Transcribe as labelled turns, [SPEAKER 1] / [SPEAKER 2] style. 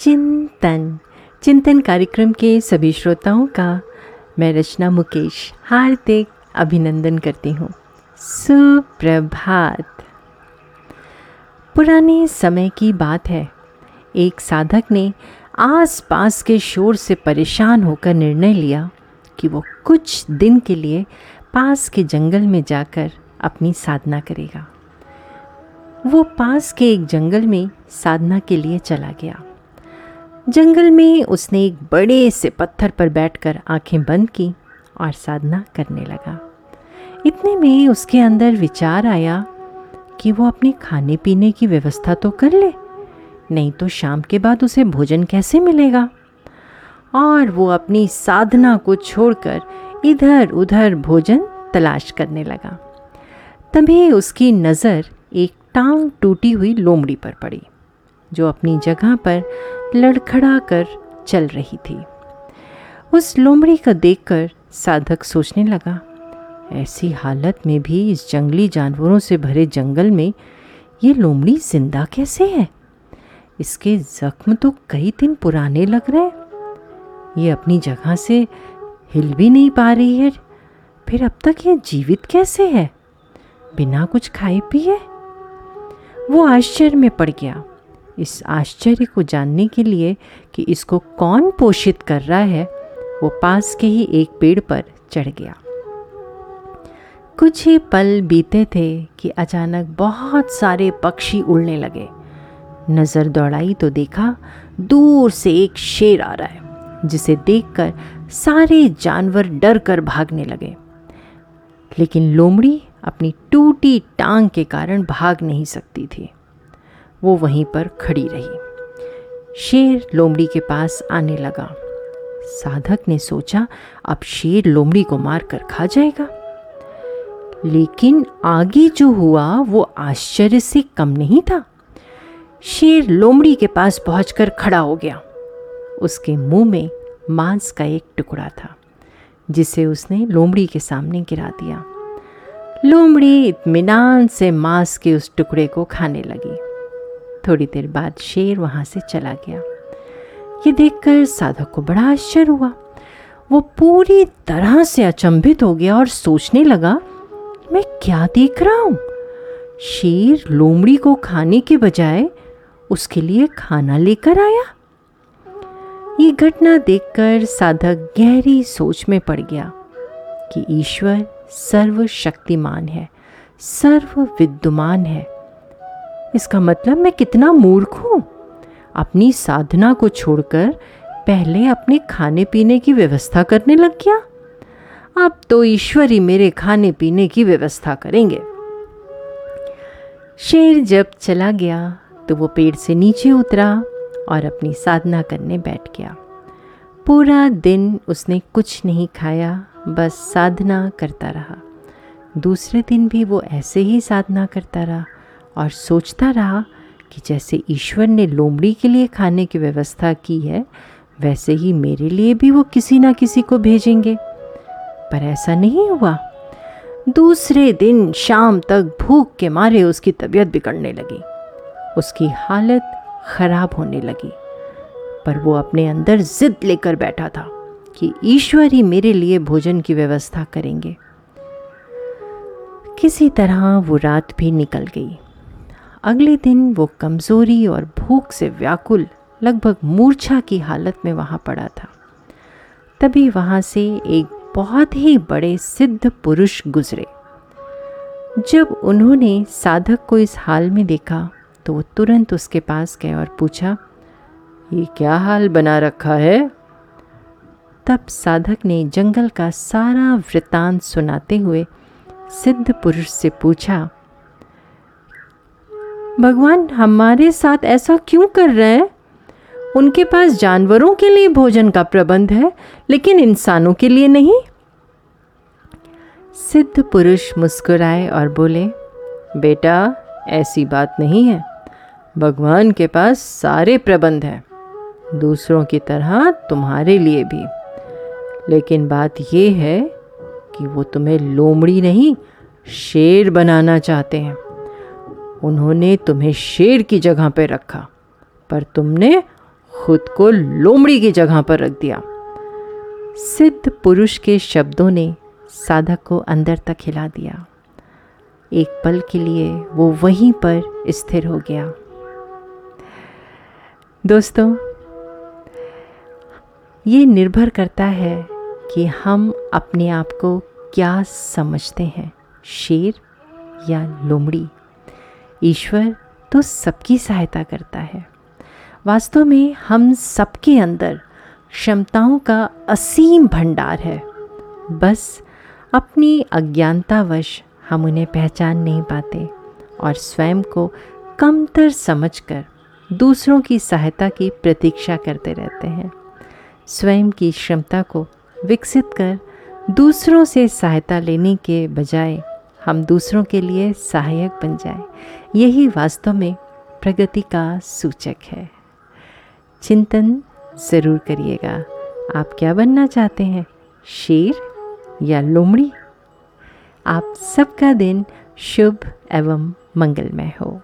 [SPEAKER 1] चिंतन। चिंतन कार्यक्रम के सभी श्रोताओं का मैं रचना मुकेश हार्दिक अभिनंदन करती हूँ। सुप्रभात। पुराने समय की बात है। एक साधक ने आस पास के शोर से परेशान होकर निर्णय लिया कि वो कुछ दिन के लिए पास के जंगल में जाकर अपनी साधना करेगा। वो पास के एक जंगल में साधना के लिए चला गया। जंगल में उसने एक बड़े से पत्थर पर बैठकर आँखें बंद की और साधना करने लगा। इतने में उसके अंदर विचार आया कि वो अपने खाने पीने की व्यवस्था तो कर ले, नहीं तो शाम के बाद उसे भोजन कैसे मिलेगा? और वो अपनी साधना को छोड़कर इधर उधर भोजन तलाश करने लगा। तभी उसकी नज़र एक टांग टूटी हुई लोमड़ी पर पड़ी। जो अपनी जगह पर लड़खड़ा कर चल रही थी। उस लोमड़ी को देखकर साधक सोचने लगा, ऐसी हालत में भी इस जंगली जानवरों से भरे जंगल में ये लोमड़ी ज़िंदा कैसे है? इसके जख्म तो कई दिन पुराने लग रहे हैं। ये अपनी जगह से हिल भी नहीं पा रही है। फिर अब तक ये जीवित कैसे है? बिना कुछ खाए पिए? वो आश्चर्य में पड़ गया। इस आश्चर्य को जानने के लिए कि इसको कौन पोषित कर रहा है, वो पास के ही एक पेड़ पर चढ़ गया। कुछ ही पल बीते थे कि अचानक बहुत सारे पक्षी उड़ने लगे। नज़र दौड़ाई तो देखा दूर से एक शेर आ रहा है, जिसे देखकर सारे जानवर डर कर भागने लगे। लेकिन लोमड़ी अपनी टूटी टांग के कारण भाग नहीं सकती थी। वो वहीं पर खड़ी रही। शेर लोमड़ी के पास आने लगा। साधक ने सोचा, अब शेर लोमड़ी को मारकर खा जाएगा। लेकिन आगे जो हुआ, वो आश्चर्य से कम नहीं था। शेर लोमड़ी के पास पहुंचकर खड़ा हो गया। उसके मुँह में मांस का एक टुकड़ा था, जिसे उसने लोमड़ी के सामने गिरा दिया। लोमड़ी इतमान से मांस के उस टुकड़े को खाने लगी। थोड़ी देर बाद शेर वहाँ से चला गया। ये देखकर साधक को बड़ा आश्चर्य हुआ। वो पूरी तरह से अचंभित हो गया और सोचने लगा, मैं क्या देख रहा हूँ? शेर लोमड़ी को खाने के बजाय उसके लिए खाना लेकर आया? ये घटना देखकर साधक गहरी सोच में पड़ गया कि ईश्वर सर्वशक्तिमान है सर्व विद्यमान है। इसका मतलब मैं कितना मूर्ख हूँ? अपनी साधना को छोड़कर पहले अपने खाने पीने की व्यवस्था करने लग गया। अब तो ईश्वर ही मेरे खाने पीने की व्यवस्था करेंगे। शेर जब चला गया तो वो पेड़ से नीचे उतरा और अपनी साधना करने बैठ गया। पूरा दिन उसने कुछ नहीं खाया, बस साधना करता रहा। दूसरे दिन भी वो ऐसे ही साधना करता रहा। और सोचता रहा कि जैसे ईश्वर ने लोमड़ी के लिए खाने की व्यवस्था की है, वैसे ही मेरे लिए भी वो किसी ना किसी को भेजेंगे। पर ऐसा नहीं हुआ। दूसरे दिन शाम तक भूख के मारे उसकी तबीयत बिगड़ने लगी। उसकी हालत खराब होने लगी। पर वो अपने अंदर जिद लेकर बैठा था कि ईश्वर ही मेरे लिए भोजन की व्यवस्था करेंगे। किसी तरह वो रात भी निकल गई। अगले दिन वो कमज़ोरी और भूख से व्याकुल लगभग मूर्छा की हालत में वहाँ पड़ा था। तभी वहाँ से एक बहुत ही बड़े सिद्ध पुरुष गुजरे। जब उन्होंने साधक को इस हाल में देखा तो वो तुरंत उसके पास गए और पूछा, ये क्या हाल बना रखा है? तब साधक ने जंगल का सारा वृतांत सुनाते हुए सिद्ध पुरुष से पूछा भगवान, हमारे साथ ऐसा क्यों कर रहे हैं? उनके पास जानवरों के लिए भोजन का प्रबंध है, लेकिन इंसानों के लिए नहीं। सिद्ध पुरुष मुस्कुराए और बोले, बेटा, ऐसी बात नहीं है। भगवान के पास सारे प्रबंध हैं, दूसरों की तरह तुम्हारे लिए भी। लेकिन बात यह है कि वो तुम्हें लोमड़ी नहीं, शेर बनाना चाहते हैं। उन्होंने तुम्हें शेर की जगह पर रखा, पर तुमने खुद को लोमड़ी की जगह पर रख दिया। सिद्ध पुरुष के शब्दों ने साधक को अंदर तक हिला दिया। एक पल के लिए वो वहीं पर स्थिर हो गया। दोस्तों, ये निर्भर करता है कि हम अपने आप को क्या समझते हैं, शेर या लोमड़ी। ईश्वर तो सबकी सहायता करता है। वास्तव में हम सबके अंदर क्षमताओं का असीम भंडार है। बस अपनी अज्ञानतावश हम उन्हें पहचान नहीं पाते और स्वयं को कमतर समझकर दूसरों की सहायता की प्रतीक्षा करते रहते हैं। स्वयं की क्षमता को विकसित कर दूसरों से सहायता लेने के बजाय हम दूसरों के लिए सहायक बन जाएँ। यही वास्तव में प्रगति का सूचक है। चिंतन ज़रूर करिएगा। आप क्या बनना चाहते हैं? शेर या लोमड़ी? आप सबका दिन शुभ एवं मंगलमय हो।